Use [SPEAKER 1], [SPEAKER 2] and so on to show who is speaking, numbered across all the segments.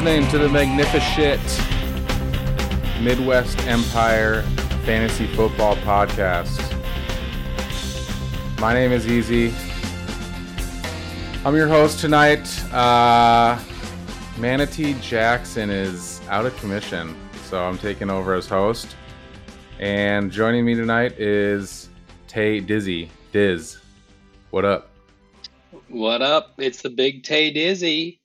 [SPEAKER 1] Listening to the magnificent Midwest Empire Fantasy Football Podcast. My name is Easy. I'm your host tonight. Uh, Manatee Jackson is out of commission, so I'm taking over as host. And joining me tonight is Tay Dizzy. Diz, what up?
[SPEAKER 2] What up? It's the big Tay Dizzy.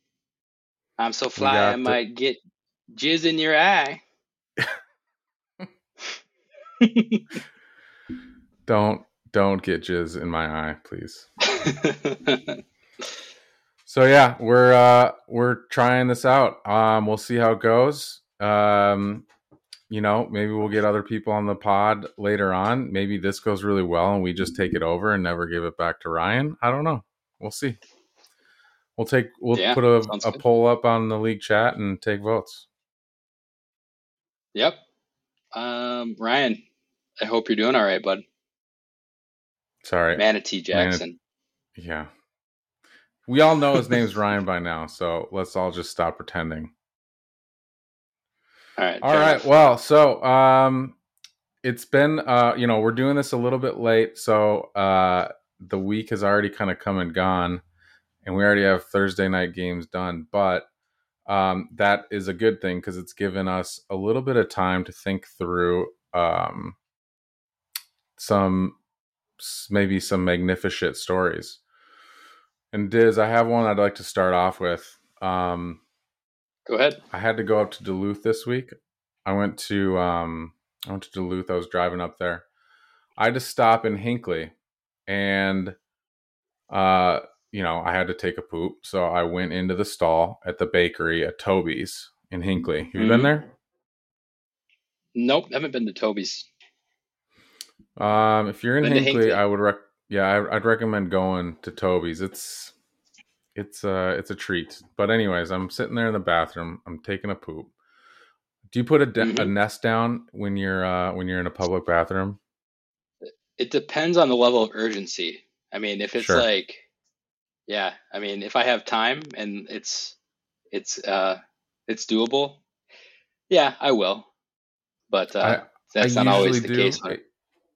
[SPEAKER 2] I'm so fly I
[SPEAKER 1] the-
[SPEAKER 2] might get jizz in your eye.
[SPEAKER 1] Don't don't get jizz in my eye, please. So yeah, we're uh we're trying this out. Um we'll see how it goes. Um you know, maybe we'll get other people on the pod later on. Maybe this goes really well and we just take it over and never give it back to Ryan. I don't know. We'll see. We'll take we'll
[SPEAKER 2] Yeah,
[SPEAKER 1] put a, a
[SPEAKER 2] good.
[SPEAKER 1] poll up on the league chat and take votes.
[SPEAKER 2] yep. Um, Ryan, I hope you're doing all right, bud.
[SPEAKER 1] Sorry.
[SPEAKER 2] Manatee Jackson.
[SPEAKER 1] Yeah. We all know his name's Ryan by now, so let's all just stop pretending.
[SPEAKER 2] All right.
[SPEAKER 1] All
[SPEAKER 2] enough.
[SPEAKER 1] Well, so um it's been uh you know, we're doing this a little bit late, so uh the week has already kind of come and gone and we already have Thursday night games done, but um that is a good thing cuz it's given us a little bit of time to think through um some maybe some magnificent stories. And Diz, I have one I'd like to start off with. Um
[SPEAKER 2] Go ahead.
[SPEAKER 1] I had to go up to Duluth this week. I went to um I went to Duluth. I was driving up there. I had to stop in Hinckley and uh you know, I had to take a poop. So I went into the stall at the bakery at Toby's in Hinckley. Have you been
[SPEAKER 2] Mhm.
[SPEAKER 1] there?
[SPEAKER 2] Nope. Haven't been to Toby's.
[SPEAKER 1] Um if you're in
[SPEAKER 2] Been
[SPEAKER 1] Hinkley,
[SPEAKER 2] Hinckley.
[SPEAKER 1] I would rec- yeah, I, I'd recommend going to Toby's. It's it's uh it's a treat. But anyways, I'm sitting there in the bathroom. I'm taking a poop. Do you put a, de- a
[SPEAKER 2] Mhm.
[SPEAKER 1] nest down when you're uh when you're in a public bathroom?
[SPEAKER 2] It depends on the level of urgency. I mean, if it's
[SPEAKER 1] Sure.
[SPEAKER 2] like, yeah, I mean, if I have time and it's, it's, uh, it's doable, yeah, I will. But uh, that's
[SPEAKER 1] I
[SPEAKER 2] not always the case.
[SPEAKER 1] I,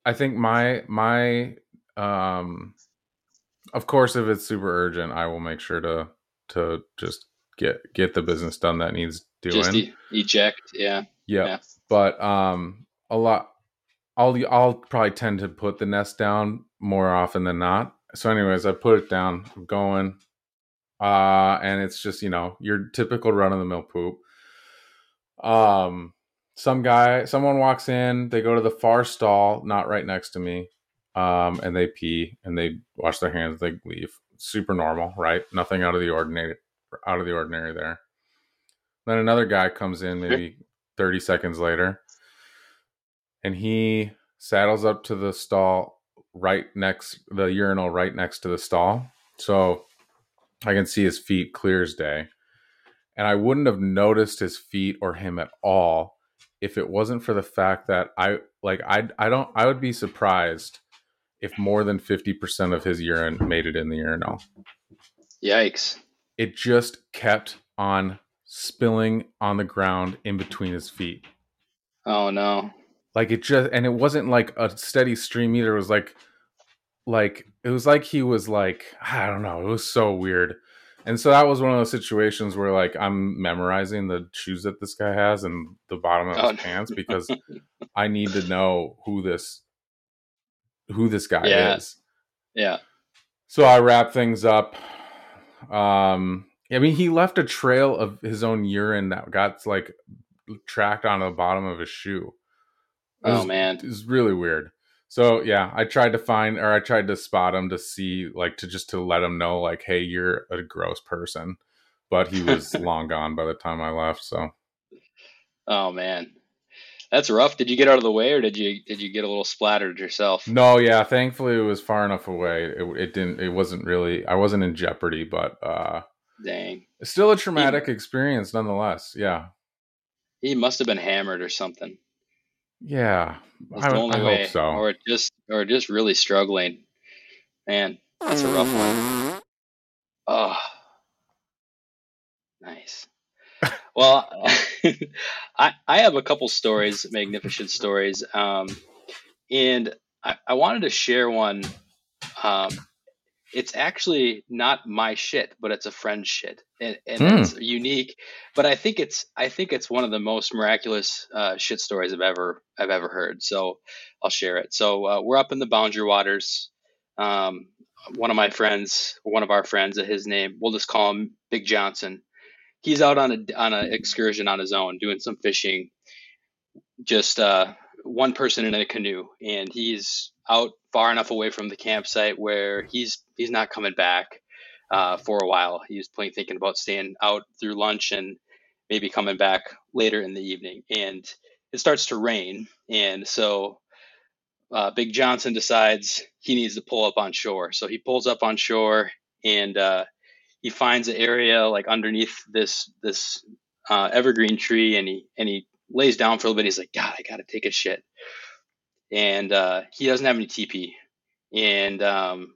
[SPEAKER 1] I think my my um of course if it's super urgent, I will make sure to to just get get the business done that needs doing.
[SPEAKER 2] Just e- eject, yeah.
[SPEAKER 1] yeah.
[SPEAKER 2] yeah.
[SPEAKER 1] But um a lot I'll I'll probably tend to put the nest down more often than not. So anyways, I put it down, I'm going uh and it's just, you know, your typical run of the mill poop. Um some guy someone walks in, they go to the far stall, not right next to me. Um and they pee and they wash their hands, they leave. Super normal, right? Nothing out of the ordinary out of the ordinary there. Then another guy comes in maybe 30 seconds later and he saddles up to the stall right next the urinal right next to the stall. So i can see his feet clear as day. And i wouldn't have noticed his feet or him at all if it wasn't for the fact that i like i i don't i would be surprised if more than 50% of his urine made it in the urinal.
[SPEAKER 2] Yikes.
[SPEAKER 1] it just kept on spilling on the ground in between his feet.
[SPEAKER 2] Oh no.
[SPEAKER 1] like it just and it wasn't like a steady stream either. It was like like it was like he was like i don't know it was so weird and so that was one of those situations where like i'm memorizing the shoes that this guy has and the bottom of
[SPEAKER 2] Oh,
[SPEAKER 1] his
[SPEAKER 2] no.
[SPEAKER 1] pants because i need to know who this who this guy
[SPEAKER 2] Yeah.
[SPEAKER 1] is
[SPEAKER 2] Yeah.
[SPEAKER 1] so i wrap things up um i mean he left a trail of his own urine that got like tracked on the bottom of his shoe It
[SPEAKER 2] Oh
[SPEAKER 1] was-
[SPEAKER 2] man.
[SPEAKER 1] It's really weird. So yeah, I tried to find or I tried to spot him to see like to just to let him know like, hey, you're a gross person. But he was long gone by the time I left. So
[SPEAKER 2] Oh man. That's rough. Did you get out of the way or did you did you get a little splattered yourself?
[SPEAKER 1] no, yeah, thankfully it was far enough away. It, it didn't. It wasn't really. I wasn't in jeopardy, but uh,
[SPEAKER 2] Dang.
[SPEAKER 1] still a traumatic experience nonetheless. Yeah,
[SPEAKER 2] He must have been hammered or something.
[SPEAKER 1] Yeah. I,
[SPEAKER 2] the only
[SPEAKER 1] I
[SPEAKER 2] way.
[SPEAKER 1] hope so.
[SPEAKER 2] Or just or just really struggling. Man, that's a rough one. Oh. Nice. Well, I I have a couple stories, magnificent stories, um, and I, I wanted to share one. Um, it's actually not my shit, but it's a friend's shit, and, and
[SPEAKER 1] Hmm.
[SPEAKER 2] it's unique. But I think it's I think it's one of the most miraculous uh, shit stories I've ever I've ever heard. So I'll share it. So uh, we're up in the Boundary Waters. Um, one of my friends, one of our friends, his name, we'll just call him Big Johnson. He's out on a on an excursion on his own, doing some fishing. Just uh, one person in a canoe, and he's out far enough away from the campsite where he's he's not coming back uh, for a while. He was playing, thinking about staying out through lunch and maybe coming back later in the evening. And it starts to rain, and so uh, Big Johnson decides he needs to pull up on shore. So he pulls up on shore and uh, he finds an area like underneath this this uh, evergreen tree, and he and he lays down for a little bit. He's like, God, I gotta take a shit, and uh, he doesn't have any TP, and um,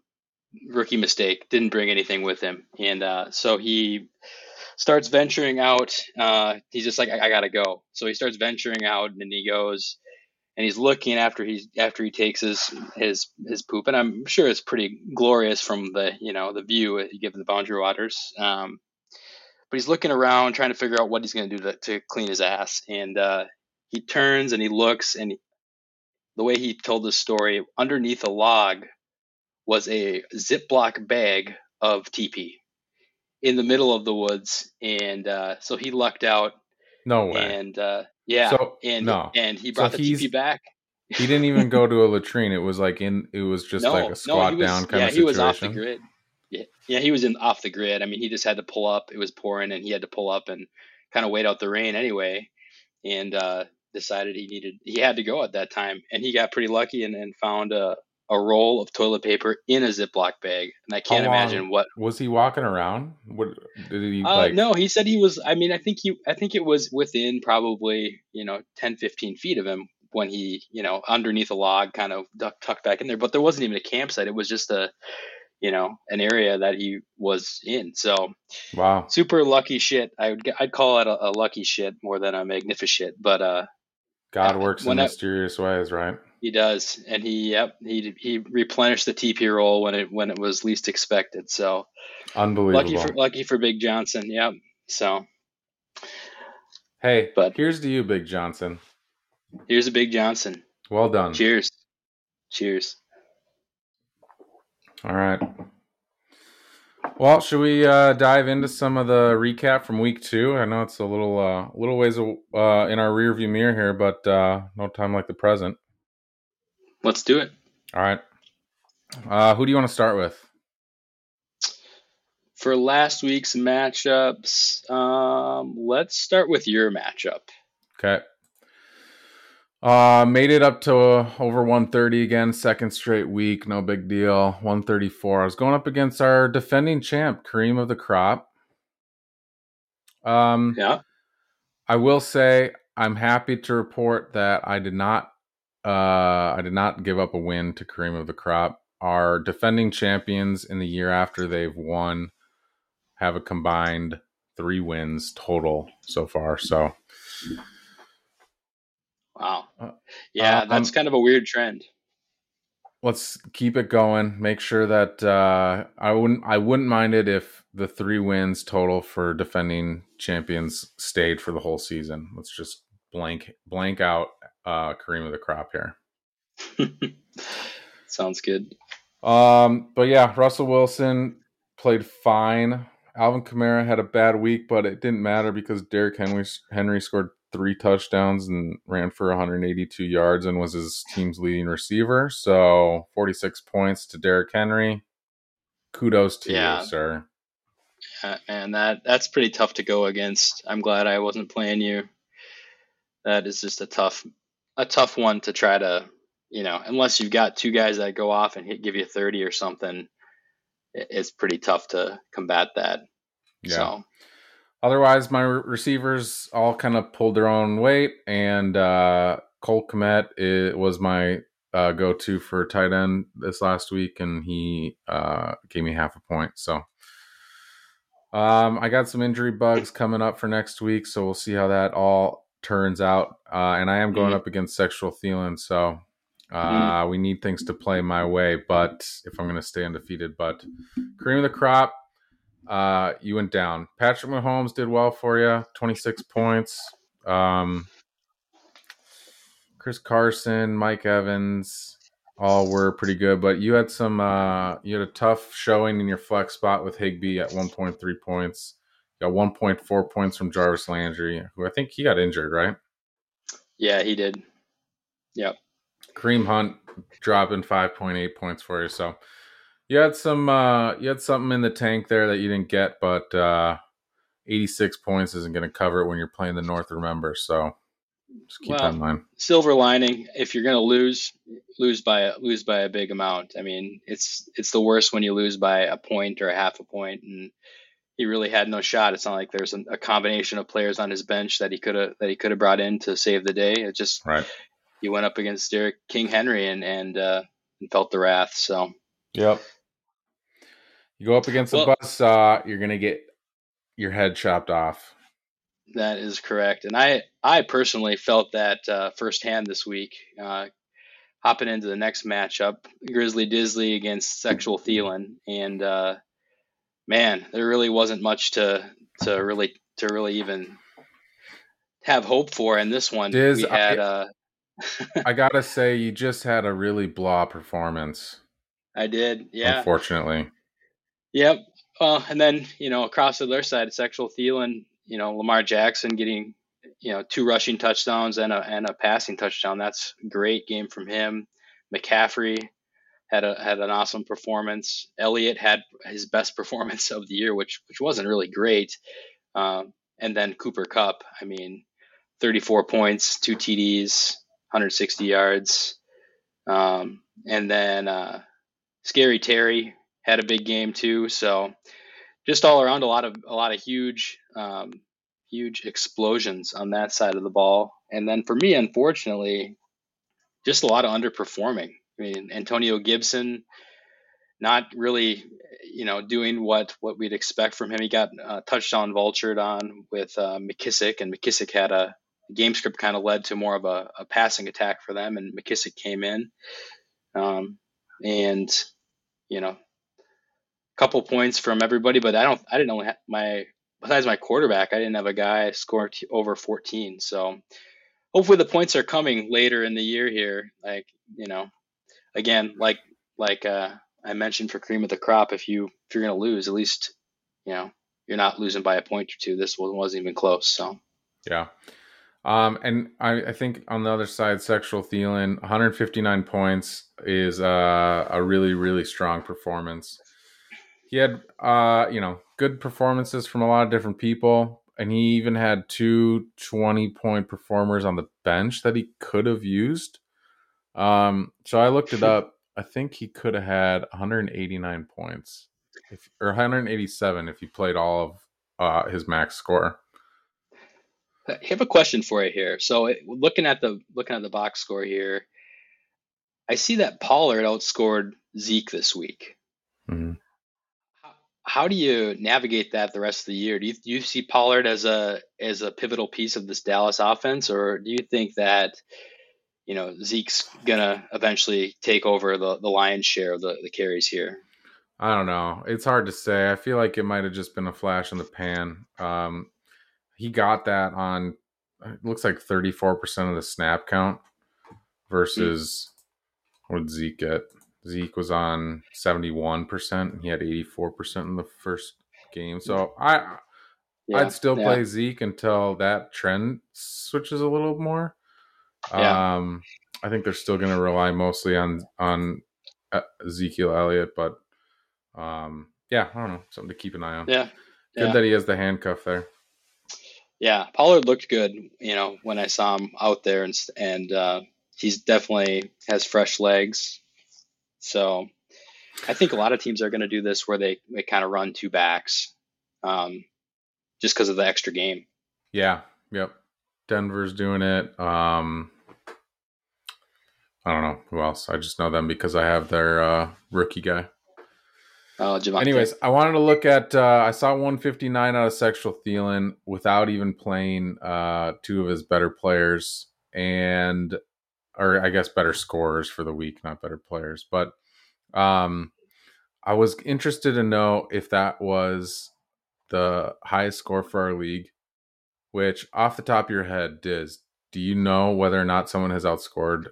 [SPEAKER 2] rookie mistake, didn't bring anything with him, and uh, so he starts venturing out. Uh, he's just like, I, I gotta go. So he starts venturing out, and he goes and he's looking after he's after he takes his his his poop, and I'm sure it's pretty glorious from the you know the view given the boundary waters. Um, but he's looking around, trying to figure out what he's to do to, clean his ass, and uh, he turns and he looks, and he, the way he told this story, underneath a log was a Ziploc bag of TP in the middle of the woods, and uh, so he lucked out,
[SPEAKER 1] No way.
[SPEAKER 2] and uh, yeah,
[SPEAKER 1] So,
[SPEAKER 2] and
[SPEAKER 1] no.
[SPEAKER 2] and he
[SPEAKER 1] So
[SPEAKER 2] brought the TP back.
[SPEAKER 1] He didn't even go to a latrine. It was like in. It was just like a squat
[SPEAKER 2] he was,
[SPEAKER 1] down kind
[SPEAKER 2] yeah,
[SPEAKER 1] of
[SPEAKER 2] he was
[SPEAKER 1] situation.
[SPEAKER 2] off the grid. Yeah, yeah, he was in off the grid. I mean, he just had to pull up. It was pouring, and he had to pull up and kind of wait out the rain anyway. And uh, decided he needed, he had to go at that time, and he got pretty lucky and, and found a a roll of toilet paper in a Ziploc bag. And I can't
[SPEAKER 1] long?
[SPEAKER 2] imagine what.
[SPEAKER 1] Was he walking around? What did he
[SPEAKER 2] Uh,
[SPEAKER 1] like?
[SPEAKER 2] no, he said he was. I mean, I think he, I think it was within probably you know 10, 15 feet of him when he, you know, underneath a log, kind of duck, tucked back in there. But there wasn't even a campsite. It was just a, you know, an area that he was in. So
[SPEAKER 1] Wow.
[SPEAKER 2] super lucky shit. I would, I'd call it a, a lucky shit more than a magnificent. But uh,
[SPEAKER 1] God works in
[SPEAKER 2] I-
[SPEAKER 1] mysterious ways, right?
[SPEAKER 2] He does, and he, yep, he he replenished the TP roll when it when it was least expected. So
[SPEAKER 1] Unbelievable.
[SPEAKER 2] lucky for lucky for Big Johnson. Yep. So
[SPEAKER 1] hey,
[SPEAKER 2] but-
[SPEAKER 1] here's to you, Big Johnson.
[SPEAKER 2] here's a Big Johnson.
[SPEAKER 1] Well done.
[SPEAKER 2] Cheers. Cheers.
[SPEAKER 1] All right. Well, should we uh, dive into some of the recap from week two? I know it's a little, uh, little ways uh, in our rearview mirror here, but uh, no time like the present.
[SPEAKER 2] Let's do it.
[SPEAKER 1] All right. Uh, who do you want to start with?
[SPEAKER 2] For last week's matchups, um, let's start with your matchup.
[SPEAKER 1] Okay. Uh, made it up to uh, over 130 again, second straight week. No big deal. 134. I was going up against our defending champ, Kareem of the Crop. Um,
[SPEAKER 2] Yeah.
[SPEAKER 1] I will say I'm happy to report that I did not uh I did not give up a win to Kareem of the Crop. Our defending champions in the year after they've won have a combined three wins total so far. So
[SPEAKER 2] Wow.
[SPEAKER 1] Uh,
[SPEAKER 2] Yeah,
[SPEAKER 1] uh,
[SPEAKER 2] that's
[SPEAKER 1] um,
[SPEAKER 2] kind of a weird trend.
[SPEAKER 1] let's keep it going. Make sure that uh I wouldn't I wouldn't mind it if the three wins total for defending champions stayed for the whole season. Let's just blank blank out uh Kareem of the Crop here.
[SPEAKER 2] Sounds good.
[SPEAKER 1] Um, but yeah, Russell Wilson played fine. Alvin Kamara had a bad week, but it didn't matter because Derrick Henry Henry scored three touchdowns and ran for 182 yards and was his team's leading receiver. So 46 points to Derrick Henry. Kudos to
[SPEAKER 2] Yeah.
[SPEAKER 1] you, sir.
[SPEAKER 2] Uh, and that that's pretty tough to go against. I'm glad I wasn't playing you. That is just a tough a tough one to try to, you know, unless you've got two guys that go off and hit, give you 30 or something, it's pretty tough to combat that.
[SPEAKER 1] Yeah.
[SPEAKER 2] So,
[SPEAKER 1] Otherwise, my re- receivers all kind of pulled their own weight, and uh, Cole Kmet it was my uh, go-to for tight end this last week, and he uh, gave me half a point. So Um, I got some injury bugs coming up for next week, so we'll see how that all turns out. Uh, and I am going
[SPEAKER 2] Mhm.
[SPEAKER 1] up against Sexual Thielen, so
[SPEAKER 2] Mm-hmm.
[SPEAKER 1] uh, we need things to play my way. But if I'm going to stay undefeated, but cream of the crop, uh, you went down. Patrick Mahomes did well for you, 26 points. Um, Chris Carson, Mike Evans, all were pretty good, but you had some uh you had a tough showing in your flex spot with Higbee at 1.3 points. Got 1.4 points from Jarvis Landry, who I think he got injured, right?
[SPEAKER 2] Yeah, he did. Yep.
[SPEAKER 1] Kareem Hunt dropping 5.8 points for you. So you had some uh you had something in the tank there that you didn't get, but uh 86 points isn't going to cover it when you're playing the North, remember. So just keep
[SPEAKER 2] Well,
[SPEAKER 1] that in mind.
[SPEAKER 2] Silver lining: if you're going to lose, lose by a, lose by a big amount. I mean, it's it's the worst when you lose by a point or a half a point, and he really had no shot. It's not like there's a, a combination of players on his bench that he could have that he could have brought in to save the day. It just
[SPEAKER 1] Right.
[SPEAKER 2] he went up against Derrick King Henry and and, uh, and felt the wrath. So
[SPEAKER 1] Yep. You go up against a
[SPEAKER 2] Well-
[SPEAKER 1] buzzsaw, you're gonna get your head chopped off.
[SPEAKER 2] that is correct. And I I personally felt that uh, firsthand this week. Uh, hopping into the next matchup, Grizzly Disley against Sexual Thielen, and uh, man, there really wasn't much to to really to really even have hope for in this one.
[SPEAKER 1] Diz,
[SPEAKER 2] we had
[SPEAKER 1] I-
[SPEAKER 2] uh,
[SPEAKER 1] I gotta say, you just had a really blah performance.
[SPEAKER 2] I did, yeah.
[SPEAKER 1] Unfortunately.
[SPEAKER 2] Yep. Well, and then you know across the other side, sexual Thielen, you know Lamar Jackson getting you know two rushing touchdowns and a and a passing touchdown. That's great game from him. McCaffrey had a had an awesome performance. Elliott had his best performance of the year, which which wasn't really great. Um, and then Cooper Kupp, I mean, 34 points, two TDs, 160 yards. Um, and then uh, Scary Terry had a big game too. So just all around a lot of a lot of huge um, huge explosions on that side of the ball. And then for me, unfortunately, just a lot of underperforming. I mean, Antonio Gibson not really, you know, doing what what we'd expect from him. He got uh, touchdown vultured on with uh, McKissic, and McKissic had a game script kind of led to more of a, a passing attack for them, and McKissic came in, um, and you know, a couple points from everybody, but I don't, I didn't only have my besides my quarterback, I didn't have a guy score over 14. So hopefully the points are coming later in the year here. Like you know, again, like like uh, I mentioned for cream of the crop, if you if you're gonna lose, at least you know you're not losing by a point or two. This one wasn't even close. So
[SPEAKER 1] Yeah. Um, and I, I think on the other side, Sexual Thielen, 159 points is uh, a really, really strong performance. He had, uh, you know, good performances from a lot of different people, and he even had two 20 point performers on the bench that he could have used. Um, so I looked it up. I think he could have had 189 points, if, or 187 if he played all of uh, his max score.
[SPEAKER 2] I have a question for you here. So it, looking at the looking at the box score here, I see that Pollard outscored Zeke this week.
[SPEAKER 1] Mhm.
[SPEAKER 2] How, how do you navigate that the rest of the year? Do you, do you see Pollard as a as a pivotal piece of this Dallas offense, or do you think that you know Zeke's gonna eventually take over the, the lion's share of the, the carries here?
[SPEAKER 1] I don't know. It's hard to say. I feel like it might have just been a flash in the pan. Um, he got that on it looks like 34% of the snap count versus what did Zeke get? Zeke was on 71% and he had 84% in the first game. So I
[SPEAKER 2] Yeah,
[SPEAKER 1] I'd still
[SPEAKER 2] yeah.
[SPEAKER 1] play Zeke until that trend switches a little more.
[SPEAKER 2] Yeah.
[SPEAKER 1] Um, I think they're still going to rely mostly on on uh, Ezekiel Elliott, but um, yeah, I don't know, something to keep an eye on.
[SPEAKER 2] Yeah,
[SPEAKER 1] Good
[SPEAKER 2] yeah.
[SPEAKER 1] that he has the handcuff there.
[SPEAKER 2] Yeah, Pollard looked good, you know, when I saw him out there, and and uh, he's definitely has fresh legs. So I think a lot of teams are going to do this where they, they kind of run two backs, um, just because of the extra game.
[SPEAKER 1] Yeah, yep. Denver's doing it. Um, I don't know who else. I just know them because I have their uh, rookie guy.
[SPEAKER 2] Javonte.
[SPEAKER 1] Anyways, I wanted to look at. Uh, I saw 159 out of Sexual Thielen without even playing uh, two of his better players, and or I guess better scorers for the week, not better players. But um, I was interested to know if that was the highest score for our league. Which, off the top of your head, Diz, do you know whether or not someone has outscored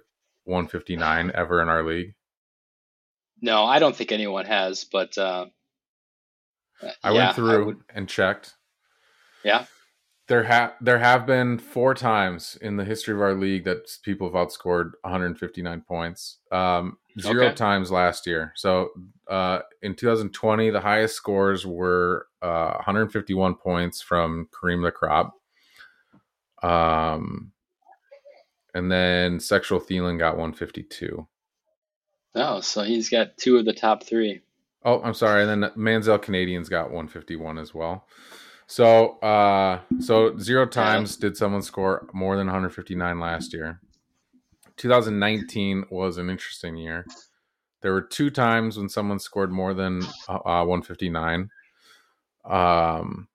[SPEAKER 1] 159 ever in our league?
[SPEAKER 2] No, I don't think anyone has, but uh,
[SPEAKER 1] I
[SPEAKER 2] yeah,
[SPEAKER 1] went through
[SPEAKER 2] would-
[SPEAKER 1] and checked.
[SPEAKER 2] yeah.
[SPEAKER 1] There have there have been four times in the history of our league that people have outscored 159 points. Um, zero
[SPEAKER 2] Okay.
[SPEAKER 1] times last year. So uh, in 2020, the highest scores were uh, 151 points from Kareem the Crop. Um, and then Sexual Thielen got 152.
[SPEAKER 2] Oh, so he's got two of the top three.
[SPEAKER 1] Oh, I'm sorry. And then Manziel Canadians got 151 as well. So, uh, so zero times did someone score more than 159 last year. 2019 was an interesting year. There were two times when someone scored more than uh, uh, 159. Um,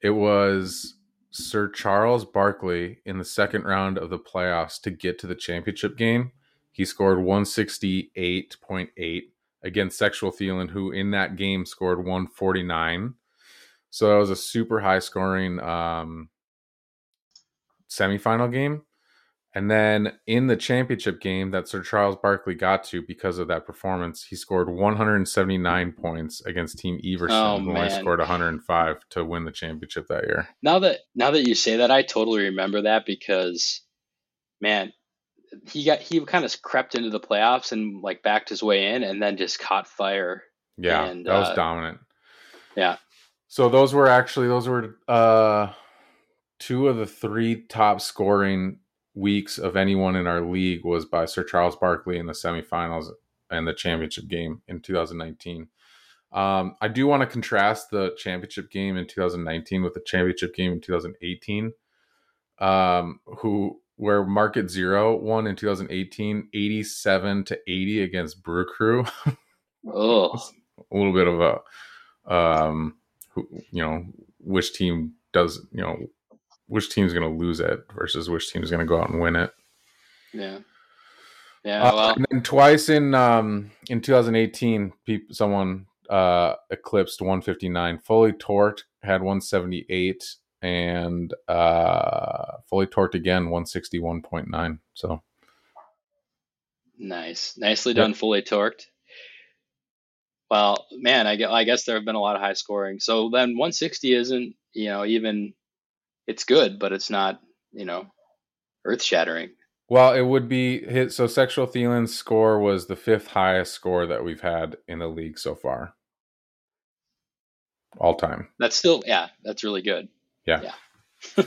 [SPEAKER 1] it was Sir Charles Barkley in the second round of the playoffs to get to the championship game. He scored 168.8 against Sexual Thielen, who in that game scored 149. So that was a super high scoring um, semifinal game. And then in the championship game that Sir Charles Barkley got to because of that performance, he scored 179 points against Team Everson,
[SPEAKER 2] Oh,
[SPEAKER 1] who only scored 105 to win the championship that year.
[SPEAKER 2] Now that now that you say that, I totally remember that because, man, he got he kind of crept into the playoffs and like backed his way in, and then just caught fire.
[SPEAKER 1] Yeah,
[SPEAKER 2] And,
[SPEAKER 1] that was
[SPEAKER 2] uh,
[SPEAKER 1] dominant.
[SPEAKER 2] Yeah.
[SPEAKER 1] So those were actually those were uh two of the three top scoring weeks of anyone in our league was by Sir Charles Barkley in the semifinals and the championship game in 2019. Um, I do want to contrast the championship game in 2019 with the championship game in 2018. Um, who where Market Zero won in 2018, 87 to 80 against Brew Crew.
[SPEAKER 2] Oh,
[SPEAKER 1] a little bit of a um who, you know which team does you know which team's going to lose it versus which team's going to go out and win it
[SPEAKER 2] yeah, yeah.
[SPEAKER 1] Uh, and then twice in um in 2018 peop someone uh eclipsed 159 fully torqued had 178 and uh fully torqued again 161.9 so
[SPEAKER 2] nice, nicely
[SPEAKER 1] Yeah.
[SPEAKER 2] done, fully torqued. Well, man, I guess there have been a lot of high scoring. So then 160 isn't, you know, even it's good, but it's not, you know, earth shattering.
[SPEAKER 1] well it would be hit so sexual thielen's score was the fifth highest score that we've had in the league so far all time
[SPEAKER 2] That's still, yeah, that's really good.
[SPEAKER 1] Yeah.
[SPEAKER 2] Yeah.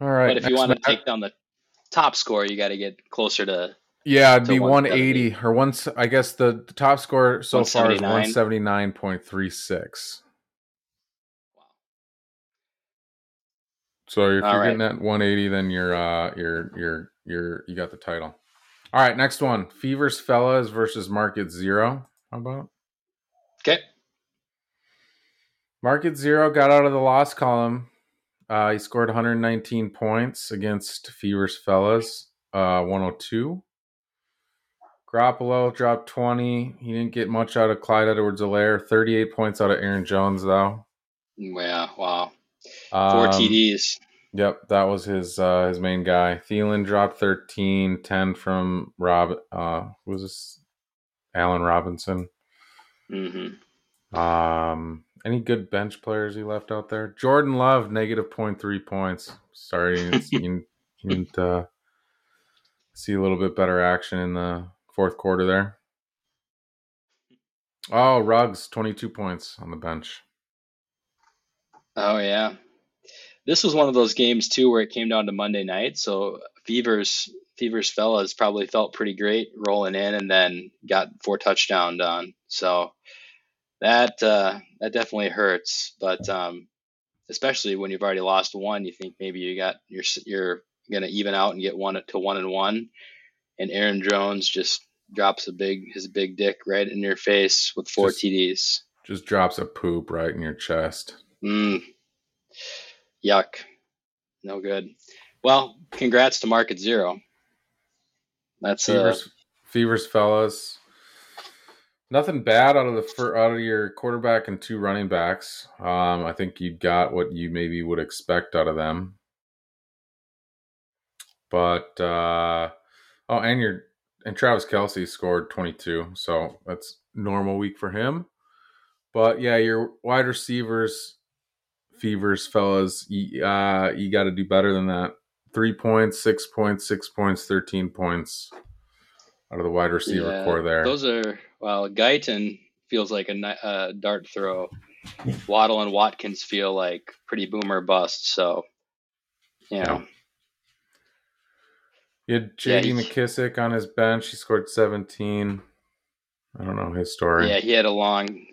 [SPEAKER 1] All right.
[SPEAKER 2] but if you want to take down the top score, you got to get closer to.
[SPEAKER 1] yeah, it'd be 180 or once. I guess the, the top score so far is 179.36. So if
[SPEAKER 2] All
[SPEAKER 1] you're
[SPEAKER 2] right.
[SPEAKER 1] getting that 180, then you're uh you're you're you're you got the title. All right, next one: Fevers Fellas versus Market Zero. How about
[SPEAKER 2] Okay.
[SPEAKER 1] Market Zero got out of the loss column. Uh, he scored 119 points against Fevers Fellas, uh, 102. Garoppolo dropped 20. He didn't get much out of Clyde Edwards-Helaire. 38 points out of Aaron Jones, though.
[SPEAKER 2] Yeah. Wow.
[SPEAKER 1] Um,
[SPEAKER 2] Four TDs.
[SPEAKER 1] Yep, that was his uh, his main guy. Thielen dropped 13, 10 from Rob. Uh, who was this? Allen Robinson.
[SPEAKER 2] hmm
[SPEAKER 1] Um, any good bench players he left out there? Jordan Love, negative 0.3 points. Sorry, you you didn't, uh, see a little bit better action in the fourth quarter there. Oh, Ruggs, 22 points on the bench.
[SPEAKER 2] Oh yeah. This was one of those games too where it came down to Monday night. So Fevers Fevers fellas probably felt pretty great rolling in and then got four touchdowns on. So that uh, that definitely hurts. But um, especially when you've already lost one, you think maybe you got you're you're gonna even out and get one to one and one. And Aaron Jones just drops a big his big dick right in your face with four
[SPEAKER 1] Just-
[SPEAKER 2] TDs.
[SPEAKER 1] Just drops a poop right in your chest.
[SPEAKER 2] Mm. Yuck. No good. Well, congrats to Market Zero. That's uh,
[SPEAKER 1] Fevers, Fevers, fellas. Nothing bad out of the out of your quarterback and two running backs. Um, I think you got what you maybe would expect out of them. But uh, oh, and your and Travis Kelce scored twenty two, so that's normal week for him. But yeah, your wide receivers, Fevers, fellas, you, uh, you got to do better than that. Three points, six points, six points, thirteen points out of the wide receiver
[SPEAKER 2] yeah,
[SPEAKER 1] core there.
[SPEAKER 2] Those are well, Guyton feels like a uh, dart throw. Waddle and Watkins feel like pretty boomer bust. So, you know,
[SPEAKER 1] You had
[SPEAKER 2] Yeah,
[SPEAKER 1] J.D.
[SPEAKER 2] he-
[SPEAKER 1] McKissic on his bench. He scored 17. I don't know his story.
[SPEAKER 2] yeah, he had a long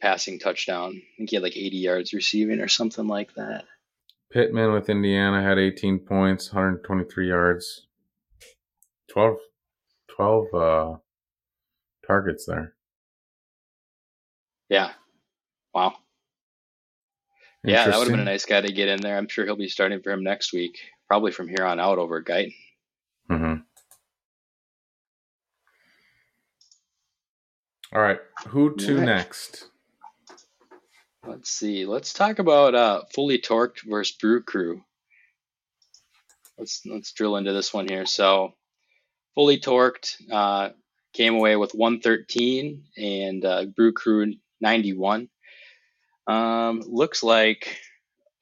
[SPEAKER 2] passing touchdown. I think he had like 80 yards receiving or something like that.
[SPEAKER 1] Pittman with Indiana had 18 points, 123 yards, 12, 12 uh, targets there.
[SPEAKER 2] Yeah. Wow. Yeah, that would have been a nice guy to get in there. I'm sure he'll be starting for him next week, probably from here on out over Guyton.
[SPEAKER 1] Mhm. All right, who to
[SPEAKER 2] Right.
[SPEAKER 1] next?
[SPEAKER 2] Let's see. Let's talk about uh, fully torqued versus Brew Crew. Let's let's drill into this one here. So, fully torqued uh, came away with 113 and uh, Brew Crew 91. Um, looks like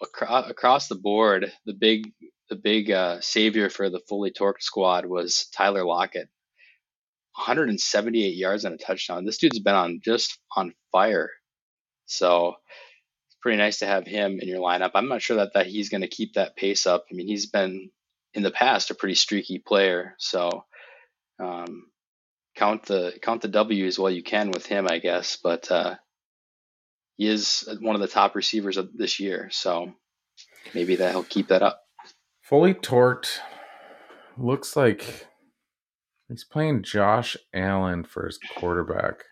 [SPEAKER 2] acro- across the board, the big the big uh, savior for the fully torqued squad was Tyler Lockett. 178 yards and a touchdown. This dude's been on just on fire. So it's pretty nice to have him in your lineup. I'm not sure that, that he's going to keep that pace up. I mean, he's been in the past a pretty streaky player. So um, count the count the W's while you can with him, I guess. But uh, he is one of the top receivers of this year. So maybe that he'll keep that up.
[SPEAKER 1] Fully torqued. Looks like he's playing Josh Allen for his quarterback.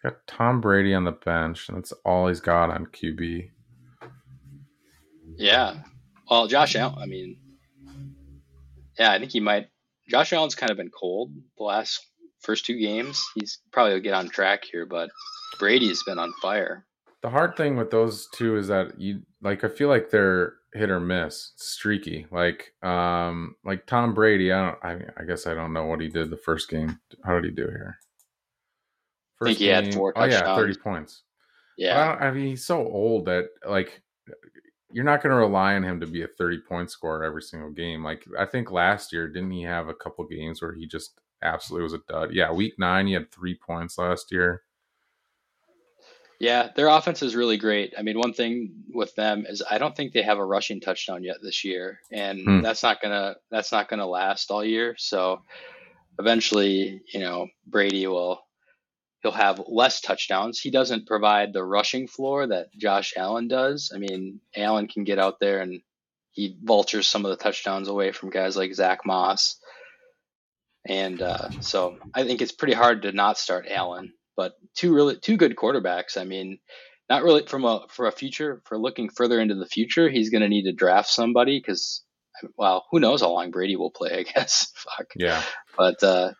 [SPEAKER 1] He's got Tom Brady on the bench, and that's all he's got on QB.
[SPEAKER 2] Yeah. Well, Josh Allen, I mean, yeah, I think he might. Josh Allen's kind of been cold the last first two games. He's probably will get on track here, but Brady's been on fire.
[SPEAKER 1] The hard thing with those two is that you like I feel like they're hit or miss, streaky. Like um like Tom Brady, I don't I I guess I don't know what he did the first game. How did he do here?
[SPEAKER 2] I think he had four
[SPEAKER 1] Oh yeah, 30 points. I,
[SPEAKER 2] Yeah.
[SPEAKER 1] don't, I mean he's so old that like you're not going to rely on him to be a 30 point scorer every single game. Like I think last year didn't he have a couple games where he just absolutely was a dud. Yeah, week 9 he had 3 points last year.
[SPEAKER 2] Yeah, their offense is really great. I mean, one thing with them is I don't think they have a rushing touchdown yet this year, and
[SPEAKER 1] Hmm.
[SPEAKER 2] that's not gonna that's not gonna last all year. So eventually, you know, Brady will he'll have less touchdowns. He doesn't provide the rushing floor that Josh Allen does. I mean, Allen can get out there and he vultures some of the touchdowns away from guys like Zach Moss. And uh, so I think it's pretty hard to not start Allen. But two really two good quarterbacks. I mean, not really from a for a future for looking further into the future. He's going to need to draft somebody because well, who knows how long Brady will play? I guess. Fuck.
[SPEAKER 1] Yeah.
[SPEAKER 2] But uh,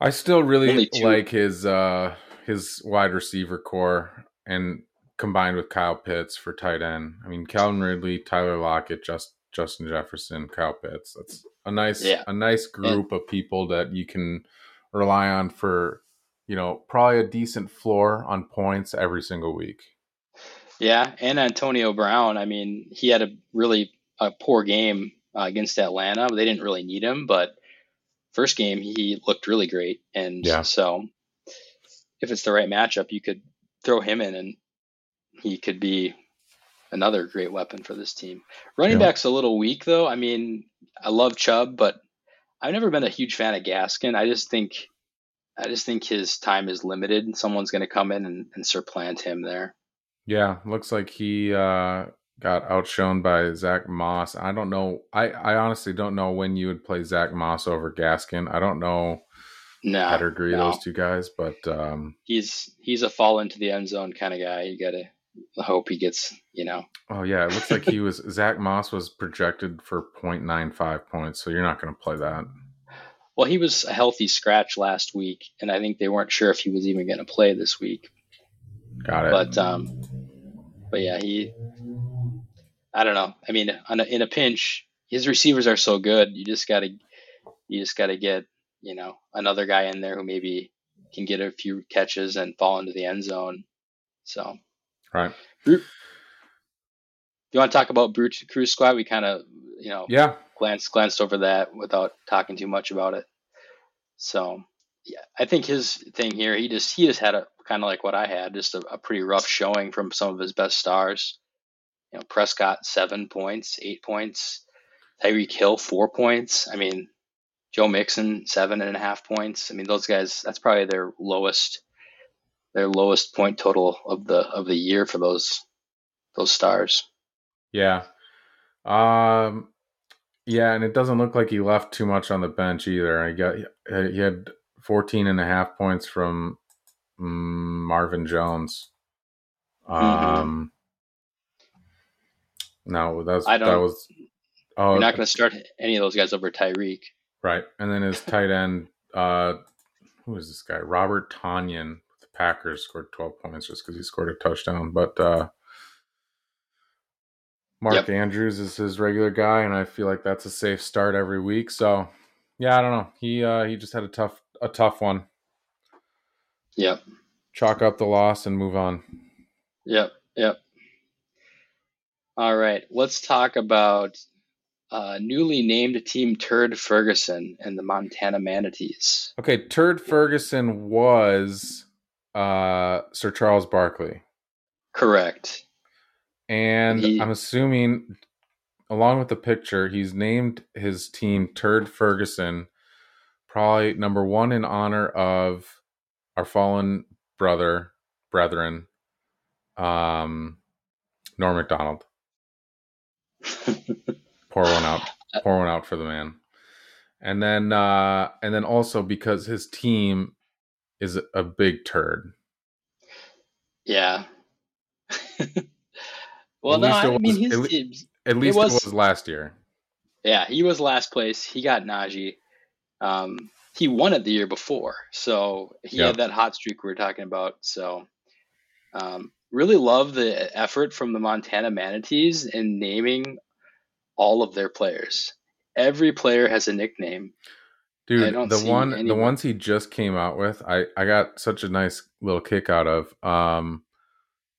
[SPEAKER 1] I still really like his uh his wide receiver core and combined with Kyle Pitts for tight end. I mean Calvin Ridley, Tyler Lockett, just Justin Jefferson, Kyle Pitts. That's a nice
[SPEAKER 2] Yeah.
[SPEAKER 1] a nice group of people that you can rely on for, you know, probably a decent floor on points every single week.
[SPEAKER 2] Yeah, and Antonio Brown. I mean, he had a really a poor game uh, against Atlanta. They didn't really need him, but first game he looked really great. And
[SPEAKER 1] Yeah.
[SPEAKER 2] so, if it's the right matchup, you could throw him in, and he could be another great weapon for this team. Running
[SPEAKER 1] Yeah.
[SPEAKER 2] back's a little weak though. I mean, I love Chubb, but I've never been a huge fan of Gaskin. I just think. I just think his time is limited. Someone's going to come in and, and supplant him there.
[SPEAKER 1] Yeah, looks like he uh, got outshone by Zach Moss. I don't know. I, I honestly don't know when you would play Zach Moss over Gaskin. I don't know
[SPEAKER 2] no,
[SPEAKER 1] pedigree
[SPEAKER 2] no.
[SPEAKER 1] those two guys, but um,
[SPEAKER 2] he's he's a fall into the end zone kind of guy. You gotta hope he gets you know.
[SPEAKER 1] oh yeah, it looks like he was Zach Moss was projected for 0.95 points, so you're not going to play that.
[SPEAKER 2] Well, he was a healthy scratch last week, and I think they weren't sure if he was even going to play this week.
[SPEAKER 1] Got it.
[SPEAKER 2] But um, but yeah, he. I don't know. I mean, on a, in a pinch, his receivers are so good. You just gotta, you just gotta get you know another guy in there who maybe can get a few catches and fall into the end zone. So
[SPEAKER 1] right.
[SPEAKER 2] Do you want to talk about Brute Cruise Squad? We kind of you know
[SPEAKER 1] Yeah.
[SPEAKER 2] glanced glanced over that without talking too much about it. So yeah, I think his thing here, he just he just had a kind of like what I had, just a, a pretty rough showing from some of his best stars. You know, Prescott seven points, eight points, Tyreek Hill four points. I mean, Joe Mixon seven and a half points. I mean, those guys that's probably their lowest their lowest point total of the of the year for those those stars.
[SPEAKER 1] Yeah. Um yeah, and it doesn't look like he left too much on the bench either. He got he had 14 and a half points from mm, Marvin Jones. Um No, that's
[SPEAKER 2] I don't- that
[SPEAKER 1] was Oh,
[SPEAKER 2] You're not going to start any of those guys over Tyreek.
[SPEAKER 1] right. And then his tight end uh who is this guy? Robert Tonyan the Packers scored 12 points just cuz he scored a touchdown, but uh Mark
[SPEAKER 2] Yep.
[SPEAKER 1] Andrews is his regular guy, and I feel like that's a safe start every week. So, yeah, I don't know. He uh, he just had a tough a tough one.
[SPEAKER 2] Yep.
[SPEAKER 1] Chalk up the loss and move on.
[SPEAKER 2] Yep, yep. All right, let's talk about uh, newly named team Turd Ferguson and the Montana Manatees.
[SPEAKER 1] Okay, Turd Ferguson was uh, Sir Charles Barkley,
[SPEAKER 2] Correct.
[SPEAKER 1] and
[SPEAKER 2] He-
[SPEAKER 1] I'm assuming, along with the picture, he's named his team Turd Ferguson, probably number one in honor of our fallen brother, brethren, um, Norm Macdonald. pour one out pour one out for the man and then uh and then also because his team is a big turd
[SPEAKER 2] yeah. well, no,
[SPEAKER 1] it
[SPEAKER 2] I mean his
[SPEAKER 1] at
[SPEAKER 2] teams.
[SPEAKER 1] at least it was,
[SPEAKER 2] was-
[SPEAKER 1] last year
[SPEAKER 2] Yeah, he was last place. He got Najee. Um, he won it the year before, so he
[SPEAKER 1] Yeah.
[SPEAKER 2] had that hot streak we were talking about. So, um, really love the effort from the Montana Manatees in naming all of their players. Every player has a nickname.
[SPEAKER 1] Dude the one the ones he just came out with i i got such a nice little kick out of um